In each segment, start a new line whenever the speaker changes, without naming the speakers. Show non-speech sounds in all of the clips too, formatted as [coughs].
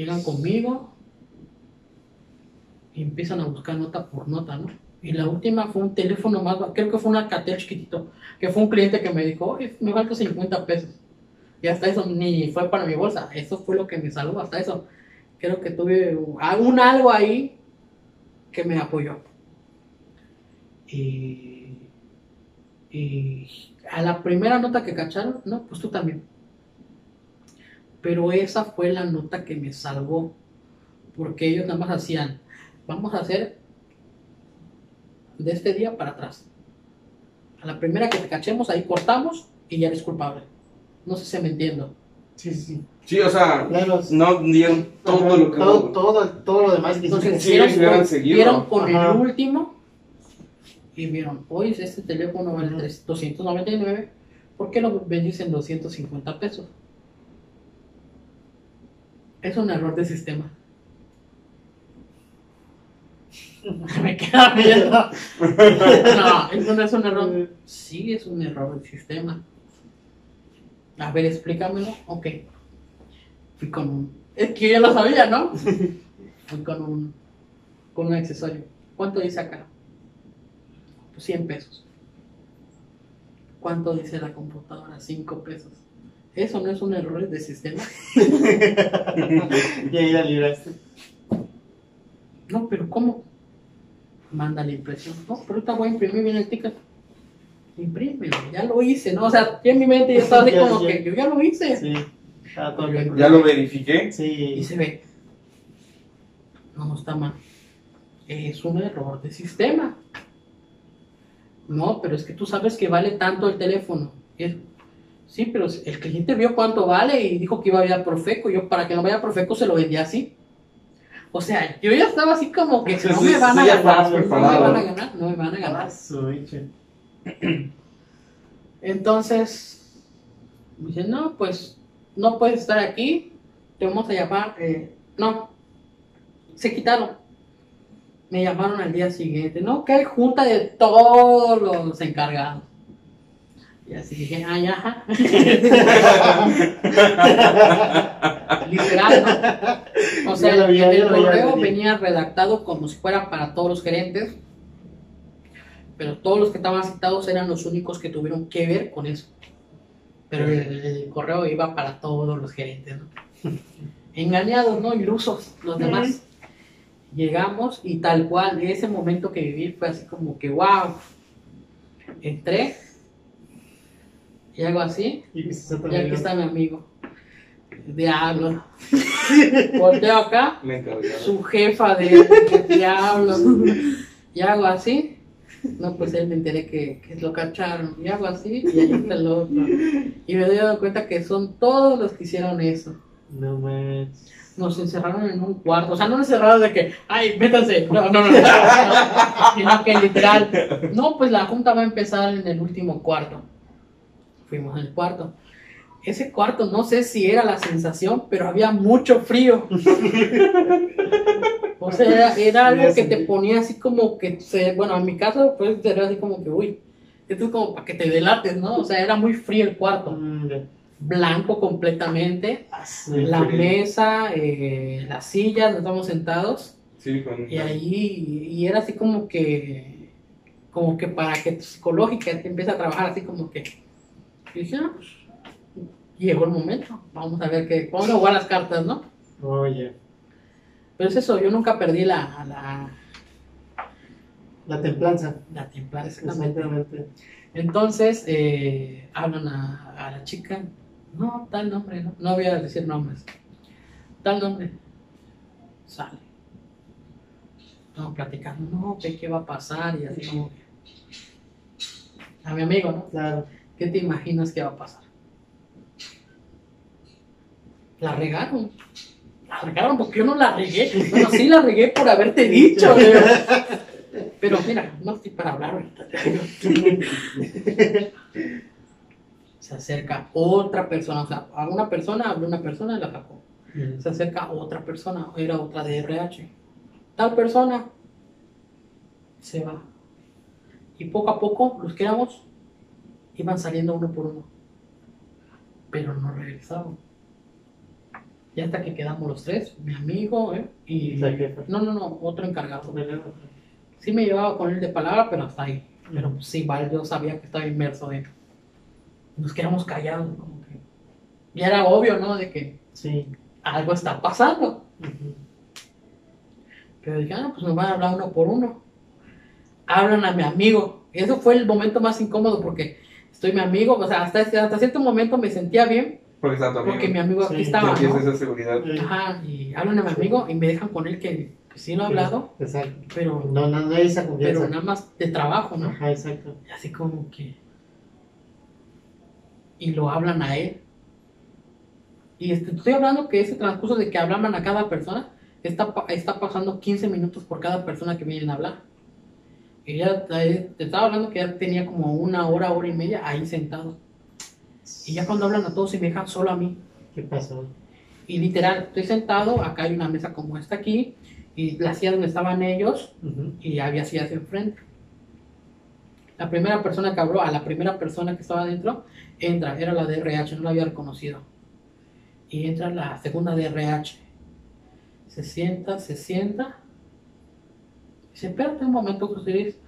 llegan conmigo y empiezan a buscar nota por nota, ¿no? Y la última fue un teléfono más, creo que fue una Catel chiquitito, que fue un cliente que me dijo, me falta 50 pesos. Y hasta eso ni fue para mi bolsa, eso fue lo que me salvó, hasta eso. Creo que tuve un algo ahí que me apoyó. Y, y a la primera nota que cacharon, no, pues tú también. Pero esa fue la nota que me salvó, porque ellos nada más hacían, vamos a hacer de este día para atrás. A la primera que te cachemos, ahí cortamos y ya eres culpable. No sé si me entiendo.
Sí, sí.
Sí, o sea,
Claro.
no dieron todo lo que
todo, todo, todo lo demás que
Entonces,
Sí,
vieron, vieron con
Ajá.
el último y vieron, oye, este teléfono vale 300 299, ¿por qué lo vendís en 250 pesos? Es un error de sistema. [laughs] Me queda viendo. No, eso no es un error. Sí, es un error del sistema. A ver, explícamelo. Ok. Fui con un. Es que yo ya lo sabía, ¿no? Fui con un. Con un accesorio. ¿Cuánto dice acá? Pues 100 pesos. ¿Cuánto dice la computadora? 5 pesos. ¿Eso no es un error de sistema? [laughs]
y ahí la libraste.
No, pero ¿cómo? Manda la impresión. No, pero ahorita voy a imprimir bien el ticket. Imprímelo, ya lo hice, ¿no? O sea, yo en mi mente ya estaba así [laughs]
Ya,
como
ya.
que yo ya lo hice.
Sí. Ah, todo
Ya
bien.
Ya lo verifiqué.
Y
Sí.
se ve. No, no está mal. Es un error de sistema. No, pero es que tú sabes que vale tanto el teléfono. Es- sí, pero el cliente vio cuánto vale y dijo que iba a ir a Profeco. Yo, para que no vaya a Profeco, se lo vendía así. O sea, yo ya estaba así como que no me van a ganar. No me van a ganar, no me van a ganar. Entonces, me dice, no, pues no puedes estar aquí, te vamos a llamar. eh, no, se quitaron. Me llamaron al día siguiente, no, que hay junta de todos los encargados. Y así dije, ay, ajá. [laughs] Literal, ¿no? O sea,
lo
el, correo venía redactado como si fuera para todos los gerentes, pero todos los que estaban citados eran los únicos que tuvieron que ver con eso. Pero el, el correo iba para todos los gerentes, ¿no? Engañados, ¿no? Ilusos, los demás. Llegamos y tal cual, ese momento que viví fue así como que, wow. Entré y hago así,
Y
aquí está mi amigo. Diablo. [laughs] Volteo acá,
Me
su jefa de, de diablo. Y hago así. No, pues él me enteré que, que lo cacharon. Y hago así, y ahí está el otro. Y me doy dado cuenta que son todos los que hicieron eso.
No manches.
Nos encerraron en un cuarto. O sea, no nos encerraron de que, ay, métanse. No, no, no. no, no. [laughs] Sino que literal. No, pues la junta va a empezar en el último cuarto. Fuimos al cuarto. Ese cuarto, no sé si era la sensación, pero había mucho frío. [laughs] O sea, era, era algo que te ponía así como que, se, bueno, en mi caso, pues era así como que, uy, esto es como para que te delates, ¿no? O sea, era muy frío el cuarto,
Mm,
blanco completamente,
Ah,
la
frío.
mesa, eh, las sillas, donde estamos sentados,
Sí, con...
y ahí, y era así como que, como que para que tu psicológica te empiece a trabajar así como que, y dije, ah, pues, llegó el momento, vamos a ver qué, vamos a jugar las cartas, ¿no?
Oye,
Pero es eso, yo nunca perdí la, la,
la templanza.
la templanza, exactamente.
Exactamente.
Entonces, eh, hablan a, a la chica, no, tal nombre, no, no voy a decir nombres, tal nombre, sale. Estamos platicando, no, ¿qué, qué va a pasar? Y así como que, a mi amigo, ¿no?
Claro.
¿Qué te imaginas que va a pasar? La regaron. La regaron porque yo no la regué. Bueno, sí la regué por haberte dicho. [laughs] Pero mira, no estoy para hablar ahorita. [laughs] Se acerca otra persona, o sea, a una persona, habló una persona y la sacó. Se acerca otra persona, era otra de RH. Tal persona se va. Y poco a poco, los que éramos, iban saliendo uno por uno. Pero no regresaban. Y hasta que quedamos los tres, mi amigo, ¿eh? Y... No, no, no, otro encargado. Sí me llevaba con él de palabra, pero hasta ahí. Pero pues, sí, igual yo sabía que estaba inmerso en... Nos quedamos callados, como que... Ya era obvio, ¿no? De que
Sí.
algo está pasando. Pero dije, ah, pues nos van a hablar uno por uno. Hablan a mi amigo. Y eso fue el momento más incómodo porque estoy mi amigo, o sea, hasta, hasta cierto momento me sentía bien
Porque está tu amigo.
porque mi amigo aquí
Sí,
estaba, ¿no?
esa seguridad.
Ajá, y hablan a mi amigo y me dejan con él que, que sí lo he hablado,
Exacto.
pero,
No, no, no hay esa confianza.
pero nada más de trabajo, ¿no?
Ajá, exacto.
Y así como que... Y lo hablan a él. Y este, estoy hablando que ese transcurso de que hablan a cada persona, está, pa- está pasando 15 minutos por cada persona que vienen a hablar. Ya eh, te estaba hablando que ya tenía como una hora, hora y media ahí sentado. Y ya cuando hablan a todos y me dejan solo a mí.
¿Qué pasó?
Y literal, estoy sentado, acá hay una mesa como esta aquí, y la silla donde estaban ellos,
Ujú.
y había sillas enfrente. La primera persona que habló, a la primera persona que estaba adentro, entra, era la de RH, no la había reconocido. Y entra la segunda de RH. Se sienta, se sienta. Dice, espérate un momento, José Luis.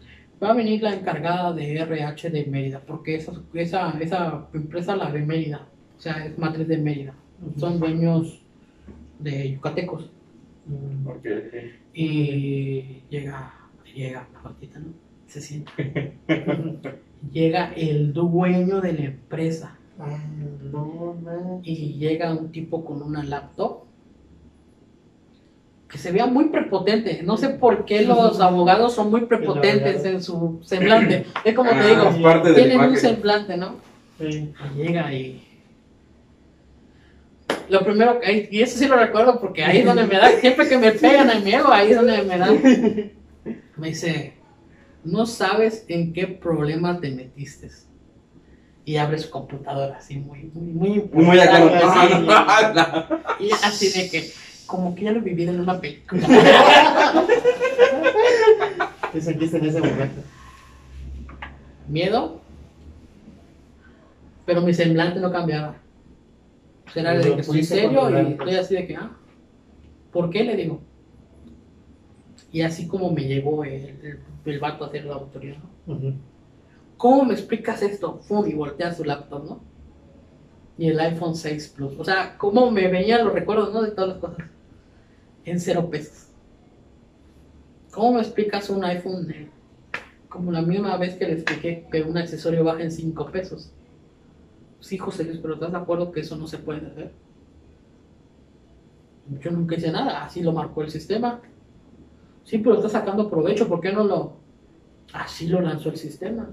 Va a venir la encargada de RH de Mérida, porque esa, esa, esa empresa, la de Mérida, o sea, es matriz de Mérida. Son dueños de yucatecos.
Mm.
Ok, ok.
Y llega, llega la patita, ¿no? Se sienta. [laughs] llega el dueño de la empresa
Ah, no,
y llega un tipo con una laptop que se vea muy prepotente. No sé por qué los abogados son muy prepotentes en su semblante. Es como te
Ah,
digo, tienen un semblante, ¿no?
Sí.
Y llega y. Lo primero que. Y eso sí lo recuerdo porque ahí es donde me da. Siempre que me pegan en mi ego, ahí es donde me da. Me dice: No sabes en qué problema te metiste. Y abre su computadora así, muy, muy, muy.
Muy acá.
Y así de que. Como que ya lo he vivido en una película.
¿Qué sentiste en ese momento?
Miedo. Pero mi semblante no cambiaba. O sea, era de que estoy
pudiste
serio y estoy así de que, ah, ¿por qué le digo? Y así como me llegó el, el, el vato a hacer la autoridad. ¿Cómo me explicas esto? Fum, y voltea su laptop, ¿no? Y el iPhone 6 Plus. O sea, cómo me venían los recuerdos, ¿no? De todas las cosas. En cero pesos. ¿Cómo me explicas un iPhone? como la misma vez que le expliqué que un accesorio baja en 5 pesos. Sí, José Luis, pero ¿estás de acuerdo que eso no se puede hacer? Yo nunca hice nada, así lo marcó el sistema. Sí, pero está sacando provecho, ¿por qué no lo...? Así lo lanzó el sistema.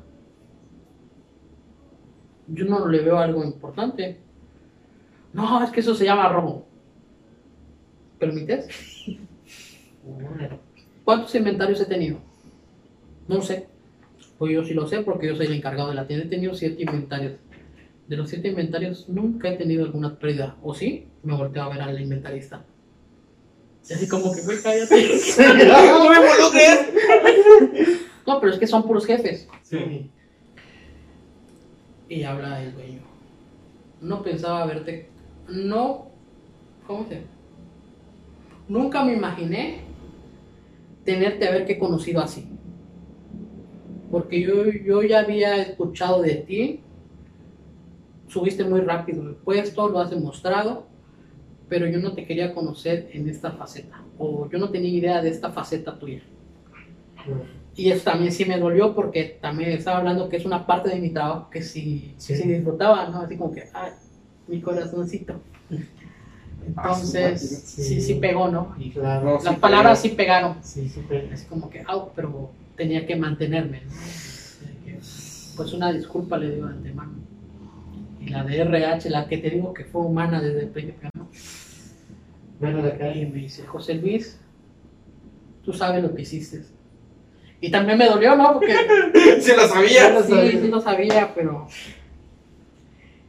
Yo no le veo algo importante. No, es que eso se llama robo. ¿Permites? ¿Cuántos inventarios he tenido? No sé. Pues yo sí lo sé porque yo soy el encargado de la tienda. He tenido siete inventarios. De los siete inventarios nunca he tenido alguna pérdida. ¿O sí? Me volteo a ver al inventarista. Y así como que, güey, cállate.
¡No me involucres!
No, pero es que son puros jefes.
Sí.
Y habla el dueño. No pensaba verte. No. ¿Cómo se? Nunca me imaginé tenerte a ver que conocido así. Porque yo, yo ya había escuchado de ti. Subiste muy rápido el puesto, lo has demostrado. Pero yo no te quería conocer en esta faceta. O yo no tenía idea de esta faceta tuya. Y eso también sí me dolió porque también estaba hablando que es una parte de mi trabajo que sí,
Sí.
sí disfrutaba, ¿no? Así como que, ay, mi corazoncito. Entonces,
Sí.
sí, sí pegó, ¿no? Y
Claro.
Las
sí
palabras
pegó.
sí pegaron.
Sí, súper.
Así como que, au, pero tenía que mantenerme, ¿no? Pues una disculpa le digo de antemano. Y la de RH, la que te digo que fue humana desde el principio, ¿no?
Bueno, de
Y
acá.
me dice, José Luis, tú sabes lo que hiciste. Y también me dolió, ¿no? Porque [laughs]
Sí lo sabía.
lo
sí,
sabía.
sí lo sabía, pero...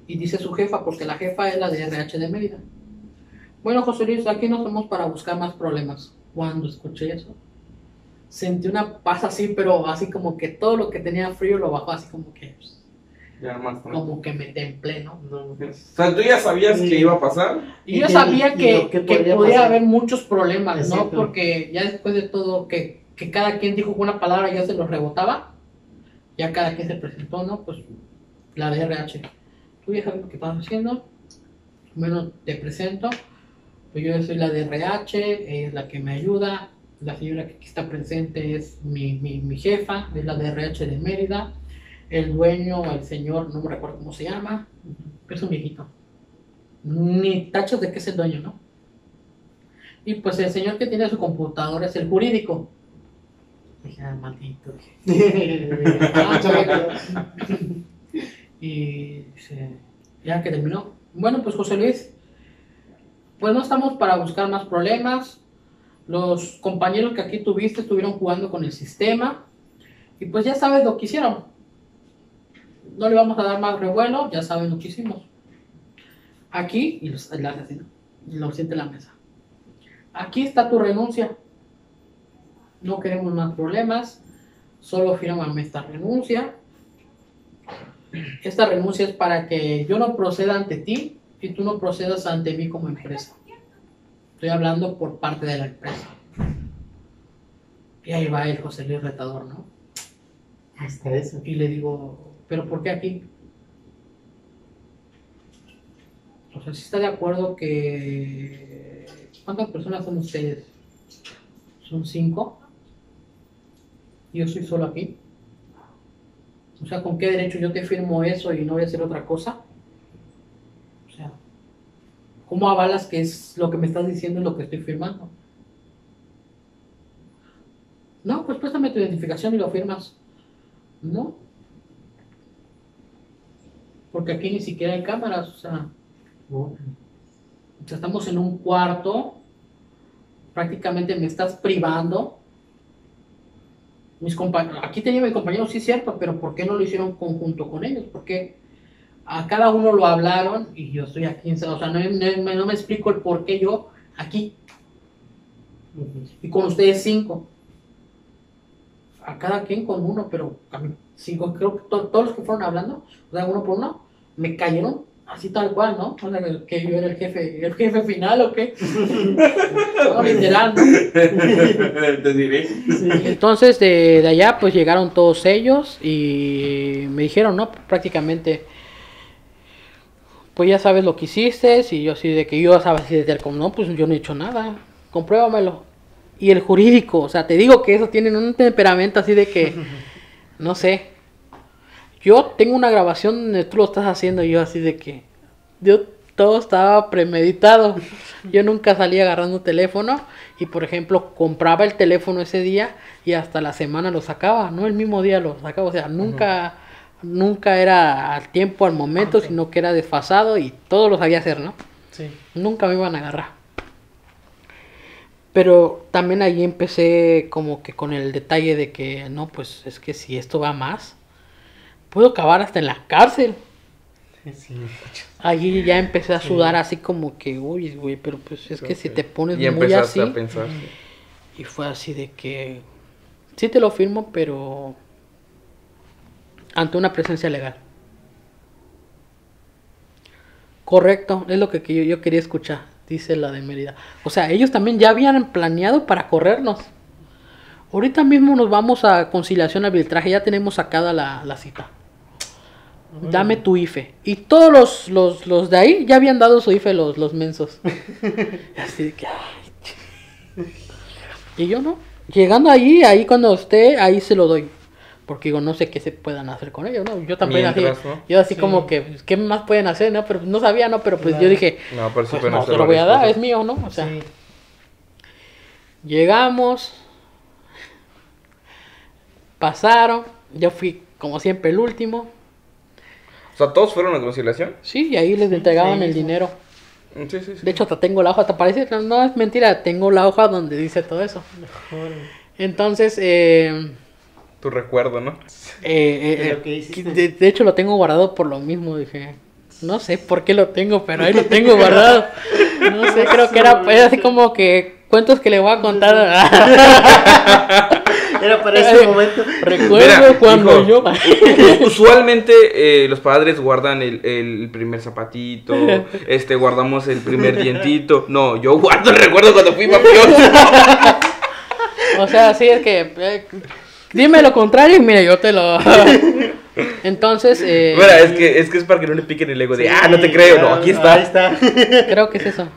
Y dice su jefa, porque la jefa es la de RH de Mérida. Bueno, José Luis, aquí no somos para buscar más problemas. Cuando escuché eso, sentí una paz así, pero así como que todo lo que tenía frío lo bajó así como que... pues,
Ya más.
como que me templé, ¿no?
No.
O sea, tú ya sabías
Sí.
que iba a pasar.
Y yo sabía que,
que
que
podría
podía
pasar.
haber muchos problemas, ¿no?
Exacto.
Porque ya después de todo que, que cada quien dijo una palabra ya se lo rebotaba, ya cada quien se presentó, ¿no? Pues la de RH. Tú ya sabes lo que estás haciendo, bueno, te presento, pues yo soy la de RH, ella es la que me ayuda, la señora que está presente es mi, mi, mi jefa, es la de RH de Mérida, el dueño, el señor, no me recuerdo cómo se llama, pero es un viejito. Ni tachos de que es el dueño, ¿no? Y pues el señor que tiene su computadora es el jurídico. Dije, ah, maldito. [laughs] [laughs] Y ya que terminó. Bueno, pues José Luis, pues no estamos para buscar más problemas. Los compañeros que aquí tuviste estuvieron jugando con el sistema. Y pues ya sabes lo que hicieron. No le vamos a dar más revuelo, ya saben lo que hicimos. Aquí, y los, lo siente en la mesa. Aquí está tu renuncia. No queremos más problemas. Solo fírmame esta renuncia. Esta renuncia es para que yo no proceda ante ti y tú no procedas ante mí como empresa. Estoy hablando por parte de la empresa. Y ahí va el José Luis Retador, ¿no?
Hasta eso.
Y le digo, ¿pero por qué aquí? O sea, si está de acuerdo que... ¿Cuántas personas son ustedes? ¿Son cinco? Yo soy solo aquí. O sea, ¿con qué derecho yo te firmo eso y no voy a hacer otra cosa? ¿Cómo avalas que es lo que me estás diciendo es lo que estoy firmando? No, pues préstame tu identificación y lo firmas. No. Porque aquí ni siquiera hay cámaras, o sea,
No.
o sea, estamos en un cuarto, prácticamente me estás privando. Mis compañeros, aquí tenía mi compañero, sí es cierto, pero ¿por qué no lo hicieron conjunto con ellos? Porque a cada uno lo hablaron y yo estoy aquí, o sea, no, no- no me explico el por qué yo aquí y con ustedes cinco. A cada quien con uno, pero a mí cinco, creo que to- todos los que fueron hablando, o sea, uno por uno, me cayeron así tal cual, ¿no? O sea, que yo era el jefe, el jefe final o qué. No, literal, ¿no?
Te diré.
Entonces de, de allá pues llegaron todos ellos y me dijeron, ¿no? Prácticamente, pues ya sabes lo que hiciste y yo así de que yo sabes así de terco, no, pues yo no he hecho nada, compruébamelo. Y el jurídico, o sea, te digo que eso tienen un temperamento así de que, [laughs] no sé, yo tengo una grabación donde tú lo estás haciendo y yo así de que, yo todo estaba premeditado. [laughs] Yo nunca salía agarrando teléfono y por ejemplo compraba el teléfono ese día y hasta la semana lo sacaba, no el mismo día lo sacaba, o sea, nunca nunca era al tiempo, al momento, sino que era desfasado y todo lo sabía hacer, ¿no?
Sí.
Nunca me iban a agarrar. Pero también ahí empecé como que con el detalle de que no, pues es que si esto va más, puedo acabar hasta en la cárcel.
Sí.
Allí ya empecé a sudar así como que, uy, güey, pero pues es que si te pones
Y
muy
empezaste
así.
a pensar.
Y fue así de que, sí te lo firmo, pero ante una presencia legal. Correcto, es lo que, yo, yo quería escuchar, dice la de Mérida. O sea, ellos también ya habían planeado para corrernos. Ahorita mismo nos vamos a conciliación arbitraje, ya tenemos sacada la, la cita. Dame tu IFE. Y todos los, los, los de ahí ya habían dado su IFE los, los mensos. [laughs] Así de que, ay, y yo no. Llegando allí, ahí cuando esté, ahí se lo doy. Porque digo, no sé qué se puedan hacer con ellos, ¿no? Yo también así, yo así
Sí.
como que, pues, ¿qué más pueden hacer, no? Pero no sabía, ¿no? Pero pues
Claro.
yo dije,
No, pero sí
pues no, te lo voy a dar,
cosas.
es mío, ¿no? O sea,
Sí.
llegamos, pasaron, yo fui como siempre el último,
O sea, todos fueron a conciliación.
sí, y ahí les entregaban
sí,
el dinero.
Mm, Sí, sí, sí.
De hecho, hasta tengo la hoja, hasta parece, no, no es mentira, tengo la hoja donde dice todo eso.
Mejor.
Entonces, eh,
Tu recuerdo, ¿no?
eh,
De
eh,
hiciste.
de, de hecho lo tengo guardado por lo mismo, dije, no sé por qué lo tengo, pero ahí lo [laughs] tengo guardado. No sé, creo que era, era así como que cuentos que le voy a contar. [laughs]
Era para ese momento.
Recuerdo
Mira,
cuando
hijo,
yo.
Usualmente eh, los padres guardan el, el primer zapatito, [laughs] este guardamos el primer dientito. No, yo guardo el recuerdo cuando fui mafioso.
O sea, sí es que. eh, dime lo contrario y mira, yo te lo. [laughs] Entonces, eh,
Mira, es que, es que es para que no le piquen el ego de, ah, no te creo, no, aquí está.
Ahí está. [laughs]
creo que es eso.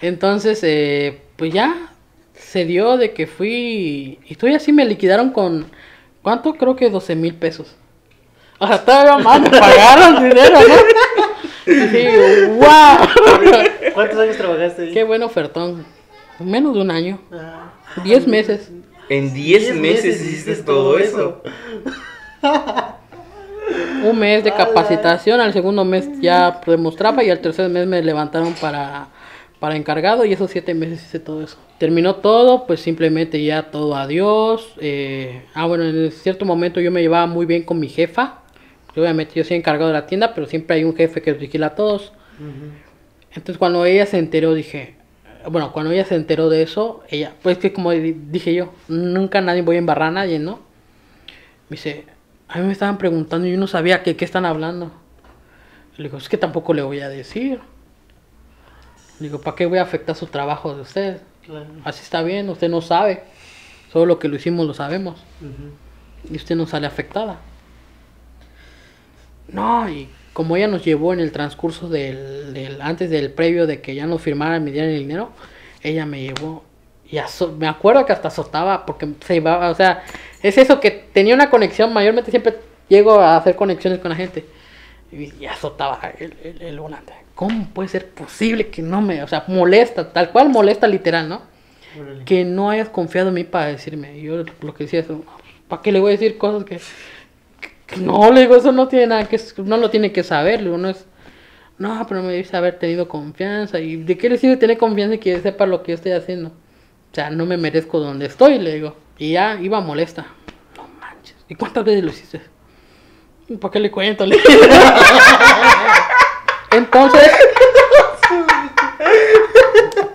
Entonces, eh, pues ya se dio de que fui. Y tú así me liquidaron con. ¿Cuánto? Creo que 12 mil pesos. O sea, todavía más me pagaron dinero, ¿no? [laughs] Dije, wow.
¿Cuántos años trabajaste ahí?
Qué buen ofertón. Menos de un año.
Ah.
10 meses.
En 10 meses hiciste todo eso. [laughs]
Un mes de capacitación, al segundo mes ya demostraba y al tercer mes me levantaron para, para encargado y esos siete meses hice todo eso. Terminó todo, pues simplemente ya todo adiós. eh, ah, bueno, en cierto momento yo me llevaba muy bien con mi jefa. Obviamente yo soy encargado de la tienda, pero siempre hay un jefe que vigila a todos. Entonces cuando ella se enteró dije, bueno, cuando ella se enteró de eso, ella, pues que como di- dije yo, nunca nadie voy a embarrar a nadie, ¿no? Me dice, a mí me estaban preguntando y yo no sabía que, qué están hablando. Le digo, es que tampoco le voy a decir. Le digo, ¿para qué voy a afectar su trabajo de usted?
Claro.
Así está bien, usted no sabe. Solo lo que lo hicimos lo sabemos. Y usted no sale afectada. No, y como ella nos llevó en el transcurso del, del- antes del previo de que ya nos firmaran, me dieran el dinero, ella me llevó y me acuerdo que hasta azotaba porque se iba, o sea, es eso que tenía una conexión, mayormente siempre llego a hacer conexiones con la gente y, y azotaba el, el, el volante. ¿Cómo puede ser posible que no me, o sea, molesta, tal cual molesta literal, ¿no?
Órale.
que no hayas confiado en mí para decirme. Yo lo que decía es, ¿para qué le voy a decir cosas que no le digo? Eso no tiene nada que, no lo tiene que saber. Le digo, no es, no, pero me debes haber tenido confianza. ¿Y de qué le sirve tener confianza y que sepa lo que yo estoy haciendo? O sea, no me merezco donde estoy, le digo. Y ya iba molesta. No manches. ¿Y cuántas veces lo hiciste? ¿Para qué le cuento? Le dije. [laughs] Entonces,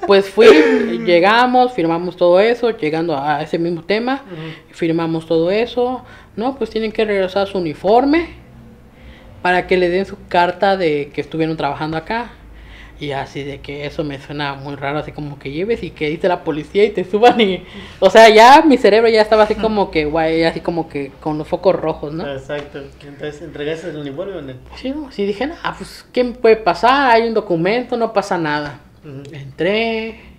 pues fui, llegamos, firmamos todo eso, llegando a ese mismo tema, firmamos todo eso, no, pues tienen que regresar a su uniforme para que le den su carta de que estuvieron trabajando acá. Y así de que eso me suena muy raro, así como que lleves y que dice la policía y te suban y... O sea, ya mi cerebro ya estaba así como que, guay, así como que con los focos rojos, ¿no?
Exacto. Entonces, ¿entregaste el uniforme o no?
Sí, no, sí dije, ah, pues, ¿qué puede pasar? Hay un documento, no pasa nada. Entré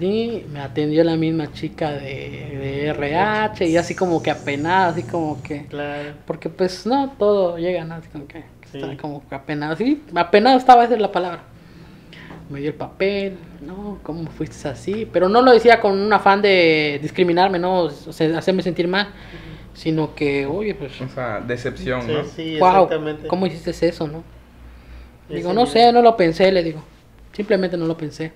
y me atendió la misma chica de, de RH y así como que apenada, así como que...
Claro.
Porque pues no, todo llega, ¿no? Así como que
Sí.
como que apenado. Sí, apenado estaba, esa es la palabra. Me dio el papel, no, ¿cómo fuiste así? Pero no lo decía con un afán de discriminarme, ¿no? O sea, hacerme sentir mal, sino que, oye, pues,
O sea, decepción,
Sí,
¿no?
sí,
wow,
exactamente.
¿cómo hiciste eso, no? Digo, no
nivel.
sé, no lo pensé, le digo. Simplemente no lo pensé.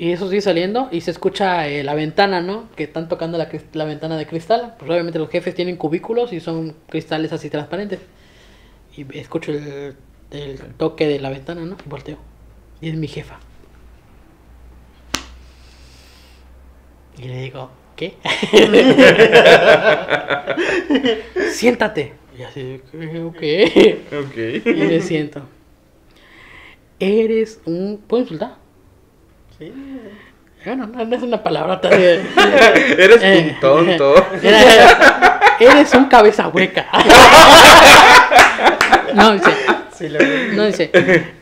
Y eso sigue saliendo y se escucha eh, la ventana, ¿no? Que están tocando la, la ventana de cristal. Pues obviamente los jefes tienen cubículos y son cristales así transparentes. Y escucho el, el toque de la ventana, ¿no? Y volteo. Y es mi jefa. Y le digo, ¿qué? [laughs] Siéntate. Y así, ok.
Ok.
Y me siento. Eres un. ¿Puedo insultar?
Sí.
Bueno, no, no es una palabra todavía. [laughs]
Eres
Eh,
un tonto. [laughs]
Era- Eres un cabeza hueca. [laughs] No, dice.
Sí, lo vi.
No, dice.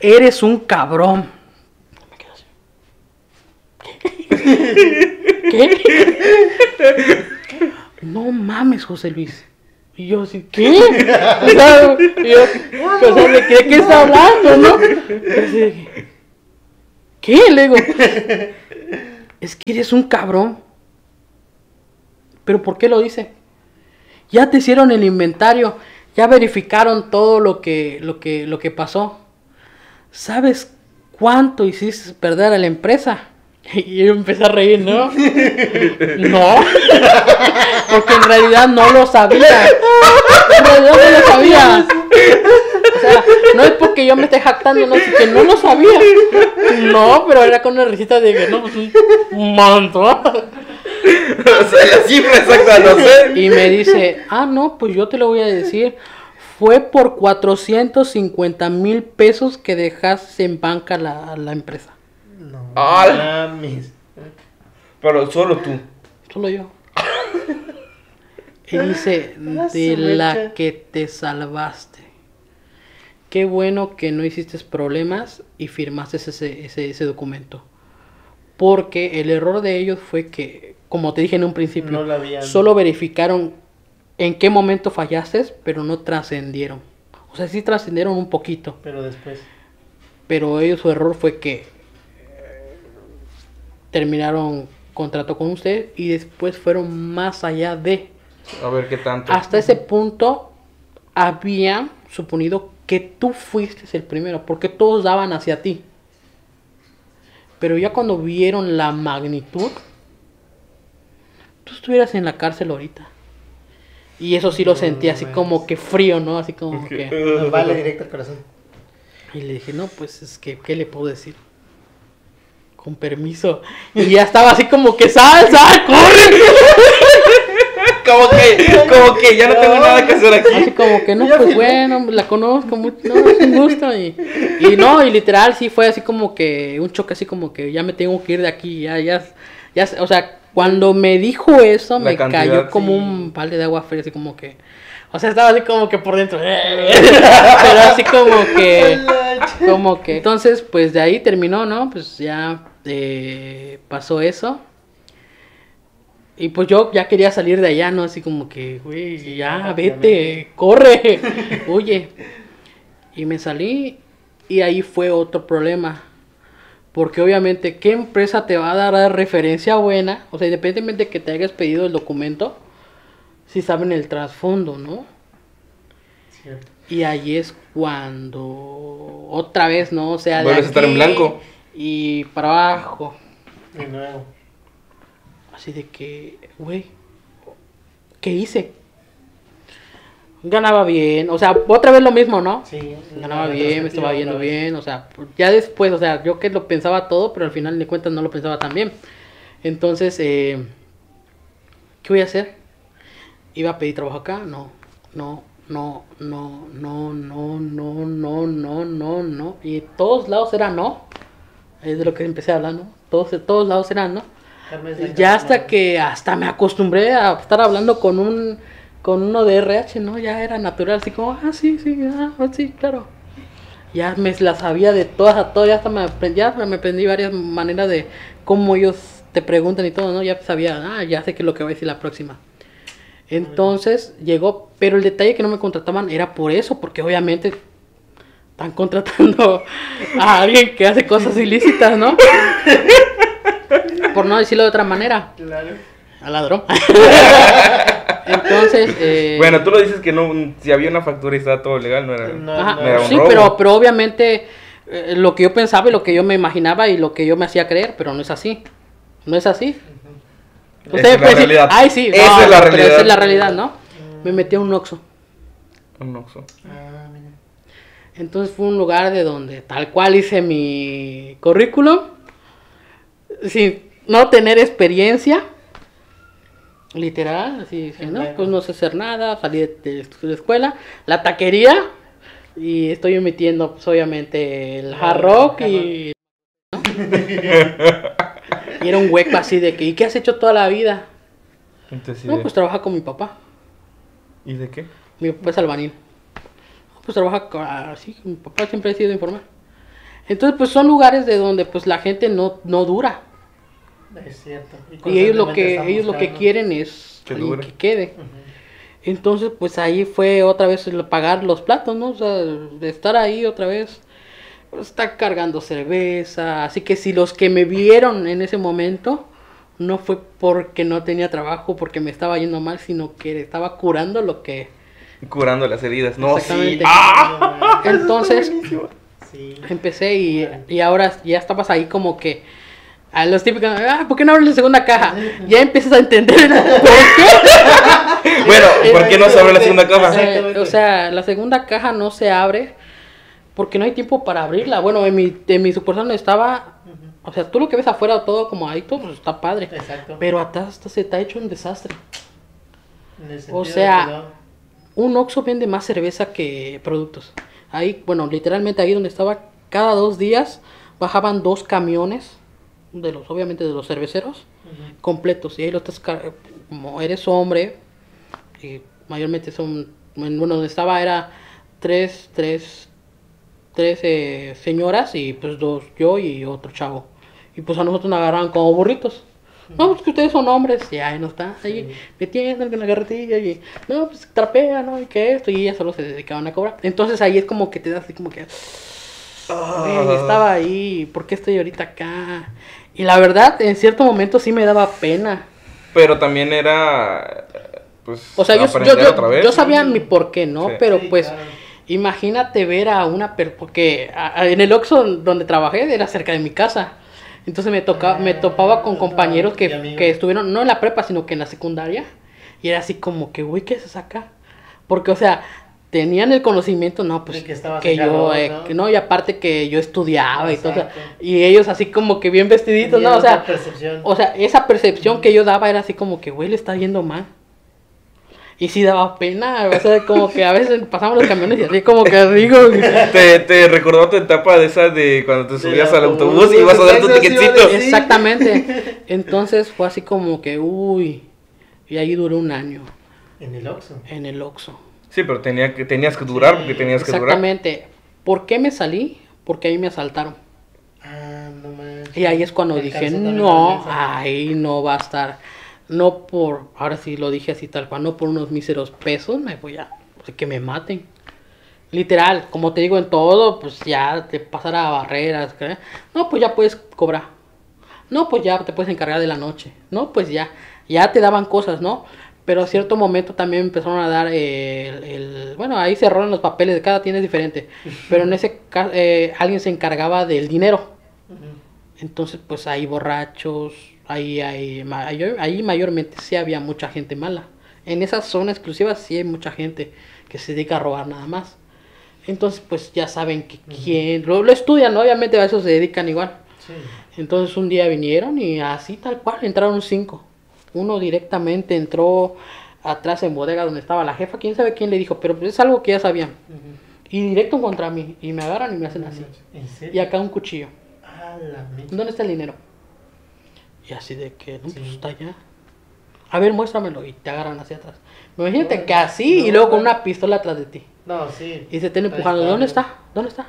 Eres un cabrón. Me quedo así. ¿Qué? No mames, José Luis. Y yo así, ¿qué? O sea, yo, o sea, ¿de qué, qué está hablando, no? Así de ¿Qué? Le digo, [laughs] es que eres un cabrón. ¿Pero por qué lo dice? Ya te hicieron el inventario, ya verificaron todo lo que, lo que, lo que pasó. ¿Sabes cuánto hiciste perder a la empresa? [laughs] Y yo empecé a reír, ¿no? [laughs] No, porque en realidad no lo sabía. En realidad no lo sabía. No es porque yo me esté jactando, no, es que no lo sabía. No, pero era con una risita de que no, pues un- montón.
o sea, la cifra exacta no sé.
Y me dice, ah, no, pues yo te lo voy a decir. Fue por 450 mil pesos que dejaste en banca la, la empresa.
No
Ah. Pero solo tú.
Solo yo. [laughs] Y dice, de la que te salvaste. Qué bueno que no hiciste problemas y firmaste ese, ese, ese documento. Porque el error de ellos fue que, como te dije en un principio,
No habían.
solo verificaron en qué momento fallaste, pero no trascendieron. O sea, sí trascendieron un poquito,
Pero después.
pero ellos su error fue que eh, terminaron contrato con usted y después fueron más allá de.
A ver qué tanto.
Hasta ese punto había suponido que tú fuiste el primero, porque todos daban hacia ti. Pero ya cuando vieron la magnitud, tú estuvieras en la cárcel ahorita. Y eso sí lo sentí así como que frío, ¿no? Así como que...
Nos vale directo al corazón.
Y le dije, no, pues es que, ¿qué le puedo decir? Con permiso. Y ya estaba así como que, sal, sal, corre.
Como que, como que ya no tengo nada que hacer
Así
aquí.
como que, no, pues bueno, la conozco mucho, no, es un gusto. Y, y no, y literal sí fue así como que, un choque así como que ya me tengo que ir de aquí, ya, ya, ya, o sea, cuando me dijo eso,
La
me
cantidad,
cayó como
sí.
un balde de agua fría, así como que, o sea, estaba así como que por dentro, [laughs] pero así como que... Como que. Entonces, pues de ahí terminó, ¿no? Pues ya eh, pasó eso. Y pues yo ya quería salir de allá, ¿no? Así como que, güey, ya, vete, corre, [laughs] huye. Y me salí y ahí fue otro problema. Porque obviamente, ¿qué empresa te va a dar a referencia buena? O sea, independientemente de que te hayas pedido el documento, si saben el trasfondo, ¿no?
Cierto.
Y ahí es cuando otra vez, ¿no? O sea, de
Vuelves a estar en blanco.
Y para abajo.
De nuevo.
Así de que, güey, ¿qué hice? Ganaba bien, o sea, otra vez lo mismo, ¿no?
Sí.
Ganaba bien, me estaba yendo bien, o sea, ya después, o sea, yo que lo pensaba todo, pero al final de cuentas no lo pensaba tan bien. Entonces, eh, ¿qué voy a hacer? ¿Iba a pedir trabajo acá? No, no, no, no, no, no, no, no, no, no, no. Y todos lados era no. Es de lo que empecé hablando. Todos, todos lados eran no. Ya hasta que hasta me acostumbré a estar hablando con un con uno de RH, ¿no? Ya era natural, así como, ah, sí, sí, ah, ah, sí, claro. Ya me la sabía de todas a todas, ya hasta me aprendí, ya me aprendí varias maneras de cómo ellos te preguntan y todo, ¿no? Ya sabía, ah, ya sé qué es lo que voy a decir la próxima. Entonces llegó, pero el detalle que no me contrataban era por eso, porque obviamente están contratando [laughs] a alguien que hace cosas ilícitas, ¿no? [laughs] Por no decirlo de otra manera,
Claro.
al ladrón. [laughs] Entonces, eh,
Bueno, tú lo dices que no, si había una factura y estaba todo legal, no era.
No,
ajá,
no,
era un
sí,
robo.
pero, pero obviamente eh, lo que yo pensaba y lo que yo me imaginaba y lo que yo me hacía creer, pero no es así. No es así.
Esa
Ustedes
es la realidad.
ay, sí,
Esa
no,
es la
pero
realidad.
esa es la realidad, ¿no? Me metí a un Oxxo.
Un Oxxo.
Ah, mira.
Entonces fue un lugar de donde tal cual hice mi currículum, sin no tener experiencia, literal, así dije, no, pues no sé hacer nada, salí de, la escuela, la taquería, y estoy emitiendo pues obviamente el hard rock y... [laughs] y era un hueco así de que, ¿y qué has hecho toda la vida?
Entonces,
No, pues trabaja con mi papá.
¿Y de qué?
Mi papá es albañil. Pues trabaja co- así, mi papá siempre ha sido informal. Entonces, pues son lugares de donde pues la gente no, no dura.
Es cierto.
Y ellos lo que ellos lo que quieren es
Que
alguien que quede. Entonces, pues ahí fue otra vez el pagar los platos, ¿no? O sea, de estar ahí otra vez, pues, estar cargando cerveza. Así que si los que me vieron en ese momento no fue porque no tenía trabajo, porque me estaba yendo mal, sino que estaba curando lo que...
Curando las heridas. No, sí. ¡Ah!
Entonces,
Sí.
empecé y, y ahora ya estabas ahí como que a los típicos, ah, ¿por qué no abres la segunda caja? Ya empiezas a entender por qué. [laughs]
Bueno, ¿por qué no se abre la segunda caja?
Eh, o sea, la segunda caja no se abre porque no hay tiempo para abrirla. Bueno, en mi, en mi sucursal no estaba, o sea, tú lo que ves afuera todo como ahí, todo pues, está padre.
Exacto.
Pero atrás hasta se te ha hecho un desastre.
En el
o sea, Un Oxxo vende más cerveza que productos. Ahí, bueno, literalmente ahí donde estaba, cada dos días bajaban dos camiones, de los, obviamente de los cerveceros, completos. Y ahí lo estás, como eres hombre, y mayormente son, en- bueno, donde estaba era tres, tres, tres eh, señoras y pues dos, yo y otro chavo. Y pues a nosotros nos agarraban como burritos. No, pues que ustedes son hombres, y ahí no está, ahí metiendo en la carretilla y no, pues trapea, ¿no? Y que esto, y ellas solo se dedicaban a cobrar. Entonces ahí es como que te das así como que, "Güey, estaba ahí, ¿por qué estoy ahorita acá? Y la verdad, en cierto momento sí me daba pena.
Pero también era. Pues.
O sea, yo, yo, yo,
otra vez.
yo sabía mi por qué, ¿no?
Sí.
Pero
Sí,
pues,
claro.
imagínate ver a una per porque a- a- en el Oxxo donde trabajé era cerca de mi casa. Entonces me tocaba, me topaba con
Ah,
compañeros que, que estuvieron, no en la prepa, sino que en la secundaria. Y era así como que, uy, ¿qué haces acá? Porque, o sea, tenían el conocimiento, no, pues
De que estabas
que yo, eh,
¿no?
que no, y aparte que yo estudiaba y todo. y ellos así como que bien vestiditos,
Tenían
¿no? O sea,
percepción.
o sea, esa percepción que yo daba era así como que, güey, le está yendo mal. Y sí daba pena, o sea, como que a veces pasamos los camiones y así como que digo,
Te, te recordó tu etapa de esa de cuando te subías al
autobús,
autobús y ibas a dar tu
vale.
exactamente. Entonces fue así como que, uy, y ahí duré un año
En el Oxxo.
en el Oxxo.
Sí, pero tenía que, tenías que durar porque tenías que durar.
Exactamente. ¿Por qué me salí? Porque ahí me asaltaron.
Ah, no manches.
Y ahí es cuando
El
dije, no, ahí no va a estar. No por, ahora sí lo dije así tal cual, no por unos míseros pesos, me voy a, pues, que me maten. Literal, como te digo en todo, pues ya te pasará barreras. ¿qué? No, pues ya puedes cobrar. No, pues ya te puedes encargar de la noche. No, pues ya, ya te daban cosas, ¿no? Pero a cierto momento también empezaron a dar eh, el, el- bueno, ahí cerraron los papeles, de cada tienda es diferente. [laughs] Pero en ese caso, alguien se encargaba del dinero. Entonces, pues hay borrachos, ahí, ahí, ahí mayormente sí había mucha gente mala. En esa zona exclusiva sí hay mucha gente que se dedica a robar nada más. Entonces, pues ya saben que quién, lo, lo estudian, ¿no? obviamente a eso se dedican igual.
Sí.
Entonces un día vinieron y así tal cual entraron cinco. Uno directamente entró atrás en bodega donde estaba la jefa, quién sabe quién le dijo, pero pues es algo que ya sabían. Y directo contra mí, y me agarran y me hacen así.
¿En serio?
Y acá un cuchillo.
La.
¿Dónde está el dinero? Y así de que, no, pues está allá. A ver, muéstramelo. Y te agarran hacia atrás. Imagínate
No,
que así y luego con una pistola atrás de ti.
No, sí.
Y se te empujando. ¿Dónde está? ¿Dónde está?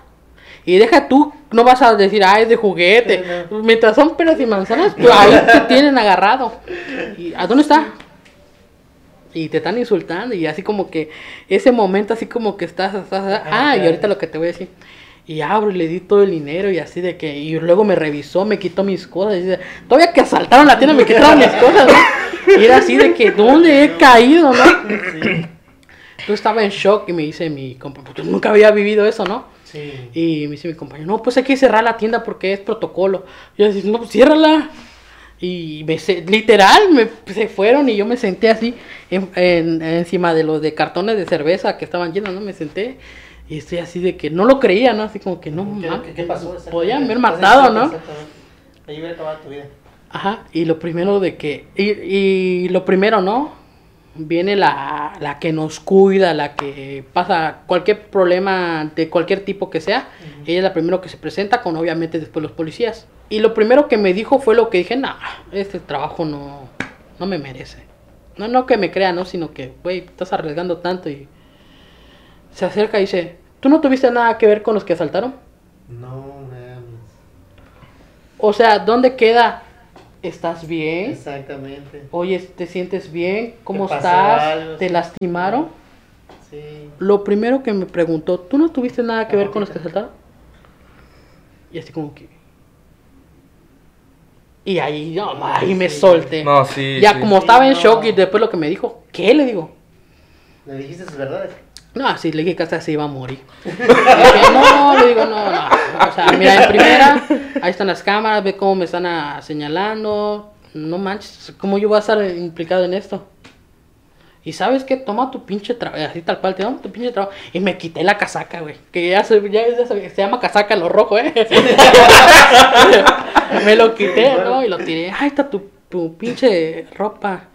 Y deja tú, no vas a decir, ah, es de juguete.
Sí, no.
Mientras son peras y manzanas, pues ahí te [laughs] tienen agarrado. ¿Y a dónde está? Y te están insultando y así como que ese momento así como que estás, estás- ah,
Ah,
y ahorita lo que te voy a decir. Y abro y le di todo el dinero y así de que, y luego me revisó, me quitó mis cosas. Y dice, todavía que asaltaron la tienda me quitaron mis cosas, ¿no? Y era así de que, ¿dónde he caído, no?
Sí.
Yo estaba en shock y me dice mi compañero, "Pues nunca había vivido eso, ¿no?
Sí.
Y me dice mi compañero, no, pues hay que cerrar la tienda porque es protocolo. Yo decía, no, pues ciérrala. Y me, literal, me, se fueron y yo me senté así en- en- encima de los de cartones de cerveza que estaban llenos, ¿no? Me senté y estoy así de que no lo creía, ¿no? Así como que no,
¿Qué, pasó?
Podían haber matado, ¿no?
Ahí hubiera acabado tu vida.
Ajá, y lo primero de que, y, y lo primero, ¿no? Viene la, la que nos cuida, la que pasa cualquier problema de cualquier tipo que sea, ella es la primero que se presenta con obviamente después los policías. Y lo primero que me dijo fue lo que dije, nah, este trabajo no, no me merece. No, no que me crea, no, sino que, güey, estás arriesgando tanto y se acerca y dice, ¿tú no tuviste nada que ver con los que asaltaron?
No mames.
O sea, ¿dónde queda? ¿Estás bien?
Exactamente.
Oye, ¿te sientes bien? ¿Cómo
¿Te pasó
estás?
algo?
¿Te
Sí.
lastimaron?
Sí.
Lo primero que me preguntó, ¿tú no tuviste nada que
La
ver con los que
boquita.
saltaron? Y así como que... Y ahí, no, ahí me
Sí.
solté.
No, sí.
ya
sí.
como
Sí,
estaba en shock y después lo que me dijo, ¿qué le digo?
Le dijiste sus verdades.
No, así le dije que hasta se iba a morir. [laughs] Dije, no, le digo, no, no. O sea, mira, en primera, ahí están las cámaras, ve cómo me están ah, señalando. No manches, ¿cómo yo voy a estar implicado en esto? Y sabes qué, toma tu pinche trabajo, así tal cual, te toma tu pinche trabajo. Y me quité la casaca, güey. Que ya se, llama casaca lo rojo, ¿eh? [laughs] me lo quité, ¿no? Y lo tiré. Ay, está tu, tu pinche ropa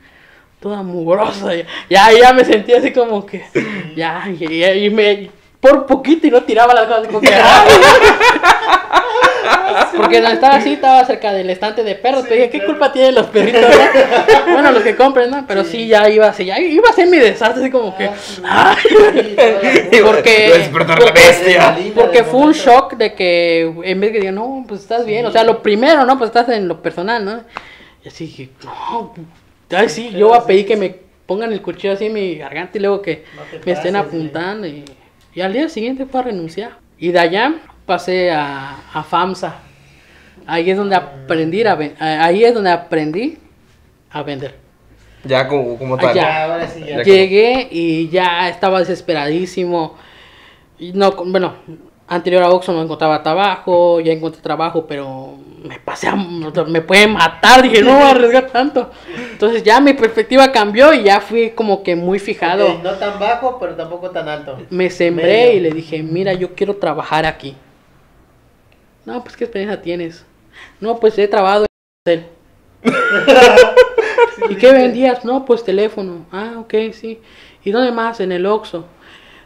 toda mugrosa. Ya, ya me sentí así como que, ya, y, y- y me, por poquito y no tiraba las cosas. Como que. [laughs] Porque no estaba así, estaba cerca del estante de perros. te dije, ¿qué culpa tienen los perritos? no? [laughs] Bueno, los que compren, ¿no? Pero sí, ya iba así, ya iba a ser mi desastre, así como que, ay. [laughs] Porque-
despertar la bestia.
Porque fue un shock de que en vez de que diga, no, pues estás bien. O sea, lo primero, ¿no? Pues estás en lo personal, ¿no? Y así dije, no, ay, sí, yo voy a pedir que me pongan el cuchillo así en mi garganta y luego que
No
me estén apuntando. Y, y al día siguiente fue a renunciar. Y de allá pasé a, a FAMSA. Ahí es donde aprendí a ahí es donde aprendí a vender.
Ya como, como tal.
Allá.
Ya, ahora sí, ya.
Ya.
Llegué y ya estaba desesperadísimo. Y no, bueno, anterior a Oxxo no encontraba trabajo, ya encontré trabajo, pero me pasé a, me pueden matar, dije, no voy a arriesgar tanto. Entonces ya mi perspectiva cambió y ya fui como que muy fijado.
No tan bajo, pero tampoco tan alto.
Me sembré
Medio.
y le dije, mira, yo quiero trabajar aquí. No, pues qué experiencia tienes. No, pues he trabajado en hotel. [laughs] ¿Y qué vendías? No, pues teléfono. Ah, ok, sí. ¿Y dónde más? En el Oxxo.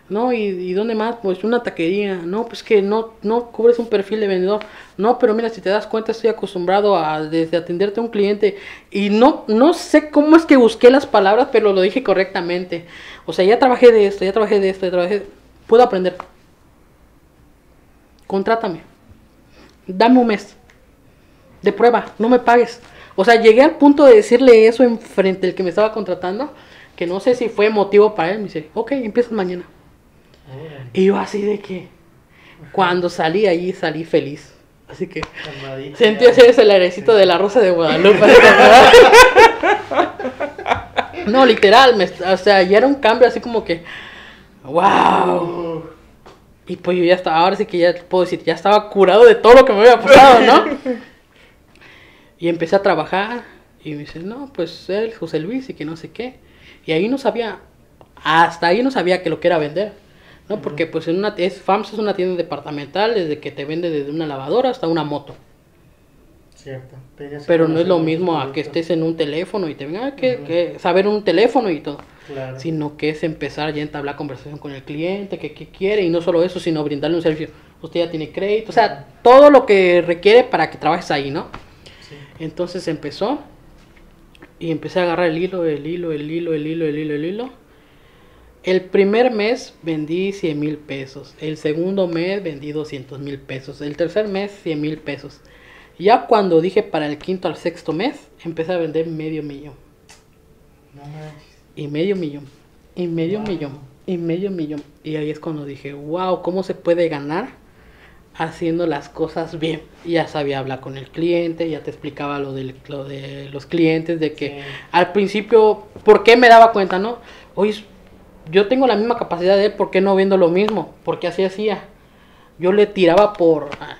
No, ¿y, y dónde más? Pues una taquería. No, pues que no, no cubres un perfil de vendedor. No, pero mira, si te das cuenta, estoy acostumbrado a desde atenderte a un cliente. Y no, no sé cómo es que busqué las palabras, pero lo dije correctamente. O sea, ya trabajé de esto, ya trabajé de esto, ya trabajé. Puedo aprender. Contrátame. Dame un mes. De prueba, no me pagues. O sea, llegué al punto de decirle eso en frente del que me estaba contratando, que no sé si fue motivo para él. Me dice, ok, empiezas mañana. Y yo así de que, cuando salí allí, salí feliz. Así que sentí
ya.
ese el airecito de la Rosa de Guadalupe. no, [laughs] literal, me- o sea, ya era un cambio así como que, wow.
Uh,
Y pues yo ya estaba, ahora sí que ya puedo decir, ya estaba curado de todo lo que me había pasado, ¿no? [laughs] y empecé a trabajar y me dice, no, pues él, José Luis y que no sé qué. Y ahí no sabía, hasta ahí no sabía que lo que era vender, ¿no? Porque pues en una, es, FAMS es una tienda departamental desde que te vende desde una lavadora hasta una moto.
Cierto. que
Pero no es lo mismo a que estés en un teléfono y te venga que,
Ujú.
que saber un teléfono y todo.
Claro.
Sino que es empezar ya a entablar conversación con el cliente, que qué quiere, y no solo eso, sino brindarle un servicio. Usted ya tiene crédito, o sea, todo lo que requiere para que trabajes ahí, ¿no?
Sí.
Entonces empezó y empecé a agarrar el hilo, el hilo, el hilo, el hilo, el hilo, el hilo. El primer mes vendí 100 mil pesos, el segundo mes vendí 200 mil pesos, el tercer mes 100 mil pesos. Ya cuando dije para el quinto al sexto mes, empecé a vender medio millón.
No.
Y medio millón. Y medio
Wow.
millón. Y medio millón. Y ahí es cuando dije, wow, ¿cómo se puede ganar haciendo las cosas bien? Y ya sabía hablar con el cliente, ya te explicaba lo, del, lo de los clientes, de que
Sí.
al principio, ¿por qué me daba cuenta, no? Oye, yo tengo la misma capacidad de él, ¿por qué no vendo lo mismo? Porque así hacía. Yo le tiraba por... ah,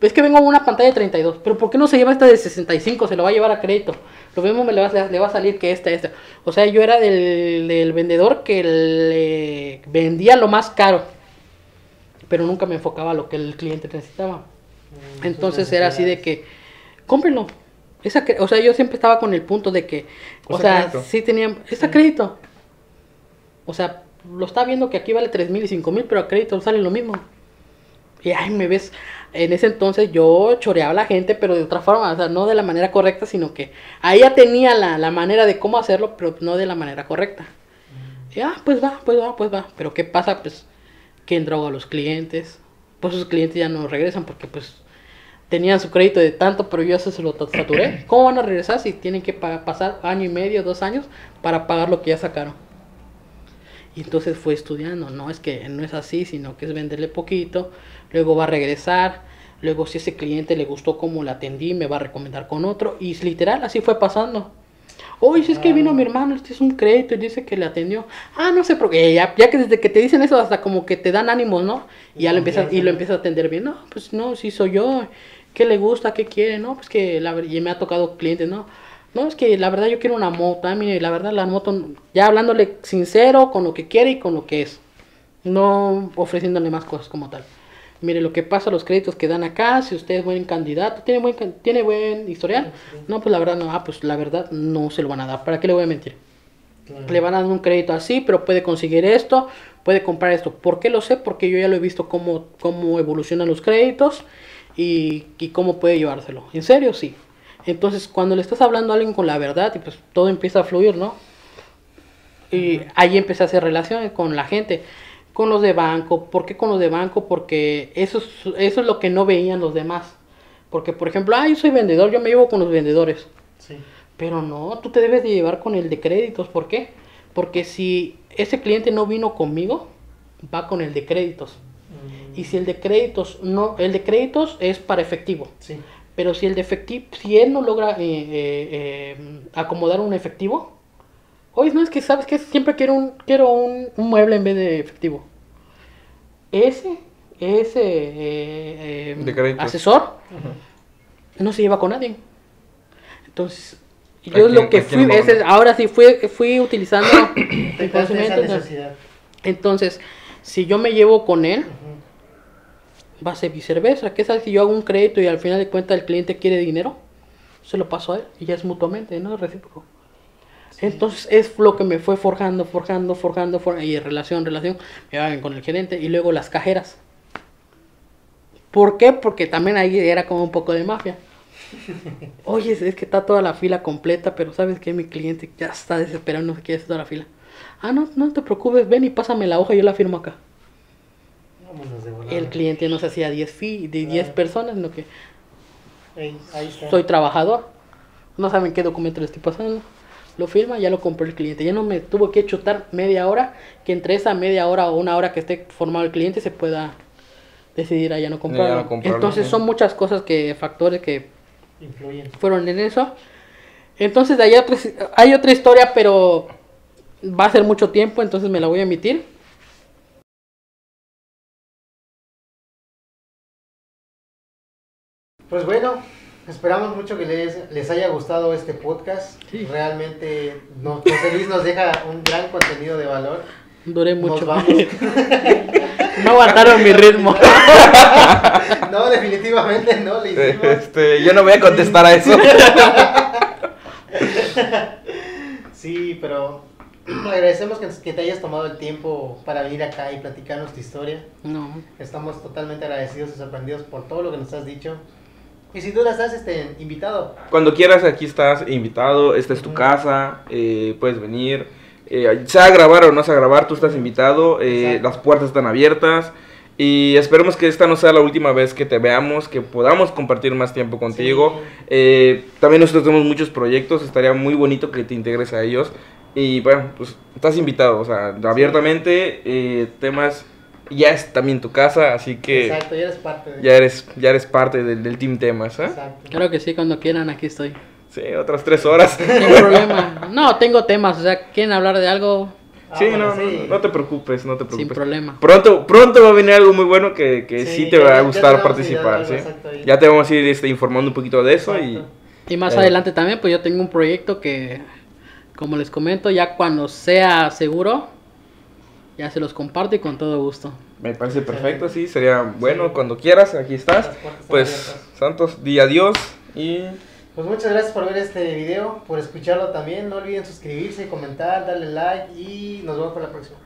Es que vengo con una pantalla de 32, pero ¿por qué no se lleva esta de 65? Se lo va a llevar a crédito. Lo mismo me le va, le va a salir que esta, esta. O sea, yo era del, del vendedor que le vendía lo más caro, pero nunca me enfocaba a lo que el cliente necesitaba.
Mm,
Entonces era así de que, cómprenlo. Esa, o sea, yo siempre estaba con el punto de que, o sea, sí tenía, está crédito. O sea, lo está viendo que aquí vale 3 mil y 5 mil, pero a crédito sale lo mismo. Y ay, me ves, en ese entonces yo choreaba a la gente, pero de otra forma, o sea, no de la manera correcta, sino que ahí ya tenía la, la manera de cómo hacerlo, pero no de la manera correcta. Y ah, pues va, pues va, pues va. Pero ¿qué pasa? Pues que en droga a los clientes. Pues sus clientes ya no regresan porque pues tenían su crédito de tanto, pero yo eso se lo saturé. ¿Cómo van a regresar si tienen que pa- pasar año y medio, dos años para pagar lo que ya sacaron? Y entonces fue estudiando, no es que no es así, sino que es venderle poquito, luego va a regresar, luego si ese cliente le gustó cómo le atendí, me va a recomendar con otro, y literal así fue pasando. Oye, si es que vino mi hermano, este es un crédito y dice que le atendió. Ah, no sé, porque ya, ya que desde que te dicen eso hasta como que te dan ánimos, ¿no? Y ya lo empiezas, y lo empiezas a atender bien. No, pues no, sí soy yo. ¿Qué le gusta? ¿Qué quiere? No, pues que la, y me ha tocado clientes, ¿no? No, es que la verdad yo quiero una moto. Ah, mire, la verdad la moto, ya hablándole sincero con lo que quiere y con lo que es. No ofreciéndole más cosas como tal. Mire, lo que pasa, los créditos que dan acá, si usted es buen candidato, tiene buen, tiene buen historial. No, pues la verdad no, ah, pues la verdad no se lo van a dar. ¿Para qué le voy a mentir?
Claro.
Le van a dar un crédito así, pero puede conseguir esto, puede comprar esto. ¿Por qué lo sé? Porque yo ya lo he visto cómo, cómo evolucionan los créditos y, y cómo puede llevárselo. En serio, sí. Entonces, cuando le estás hablando a alguien con la verdad, y pues todo empieza a fluir, ¿no? Y ahí empecé a hacer relaciones con la gente, con los de banco. ¿Por qué con los de banco? Porque eso es, eso es lo que no veían los demás. Porque, por ejemplo, ah, yo soy vendedor, yo me llevo con los vendedores.
Sí.
Pero no, tú te debes de llevar con el de créditos. ¿Por qué? Porque si ese cliente no vino conmigo, va con el de créditos.
Mm,
Y si el de créditos no, el de créditos es para efectivo.
Sí.
Pero si el de efectivo, si él no logra eh, eh, eh, acomodar un efectivo, oye, no es que sabes que siempre quiero un, quiero un, un mueble en vez de efectivo. Ese, ese eh, eh,
De
asesor no se lleva con nadie. Entonces, yo
¿A
lo que fui, ese- ahora sí fui, fui utilizando [coughs] conocimiento.
necesidad.
Entonces, si yo me llevo con él. Va a ser viceversa. ¿Qué tal si yo hago un crédito y al final de cuentas el cliente quiere dinero? Se lo paso a él y ya es mutuamente, ¿no? Es recíproco. Entonces es lo que me fue forjando, forjando, forjando, forjando y relación, relación, me iban con el gerente y luego las cajeras. ¿Por qué? Porque también ahí era como un poco de mafia. [laughs] Oye, es que está toda la fila completa, pero ¿sabes qué? Mi cliente ya está desesperado, no se quiere hacer toda la fila. Ah, no, no te preocupes, ven y pásame la hoja, yo la firmo acá.
Vámonos de volada.
El cliente no se hacía 10 fi de 10
Claro.
personas, sino que
Ey, ahí está.
soy trabajador. No saben qué documento le estoy pasando. Lo firma, ya lo compró el cliente. Ya no me tuvo que chutar media hora, que entre esa media hora o una hora que esté formado el cliente se pueda decidir a ya no comprarlo.
no comprarlo,
Entonces
sí.
son muchas cosas que, factores que
Influyen.
fueron en eso. Entonces de ahí otra, hay otra historia, pero va a ser mucho tiempo, entonces me la voy a emitir.
Pues bueno, esperamos mucho que les, les haya gustado este podcast.
Sí.
Realmente nos, José Luis nos deja un gran contenido de valor.
Duré
Nos
mucho.
vamos. [laughs]
no aguantaron mi ritmo. [laughs]
No, definitivamente no le hicimos.
Este, yo no voy a contestar a eso. [laughs]
Sí, pero agradecemos que, que te hayas tomado el tiempo para venir acá y platicarnos tu historia.
no.
Estamos totalmente agradecidos y sorprendidos por todo lo que nos has dicho. Y sin duda estás este, invitado.
Cuando quieras, aquí estás invitado. Esta es tu casa. eh, puedes venir. Eh, sea grabar o no sea grabar, tú estás invitado. eh, las puertas están abiertas. Y esperemos que esta no sea la última vez que te veamos, que podamos compartir más tiempo contigo.
Sí.
Eh, también nosotros tenemos muchos proyectos, estaría muy bonito que te integres a ellos. Y bueno, pues estás invitado, o sea, abiertamente, eh, temas, ya es también tu casa, así que
Exacto, ya eres parte de
ya eres, ya eres parte del, del Team Temas, ¿eh?
Exacto.
Claro que sí, cuando quieran, aquí estoy.
Sí, otras tres horas.
Sin problema. No, tengo temas, o sea, quieren hablar de algo
Ah,
sí,
bueno,
no,
sí.
no, no te preocupes, no te
sin
preocupes.
problema.
Pronto, pronto va a venir algo muy bueno que, que sí,
Sí,
te va a gustar participar. Ya te vamos a ir este, informando un poquito de eso. Y
más
Eh.
adelante también, pues yo tengo un proyecto que, como les comento, ya cuando sea seguro, ya se los comparto y con todo gusto.
Me parece perfecto, sí, sería bueno cuando quieras, aquí estás. Pues. Santos, di adiós y
Pues muchas gracias por ver este video, por escucharlo también. No olviden suscribirse, comentar, darle like y nos vemos para la próxima.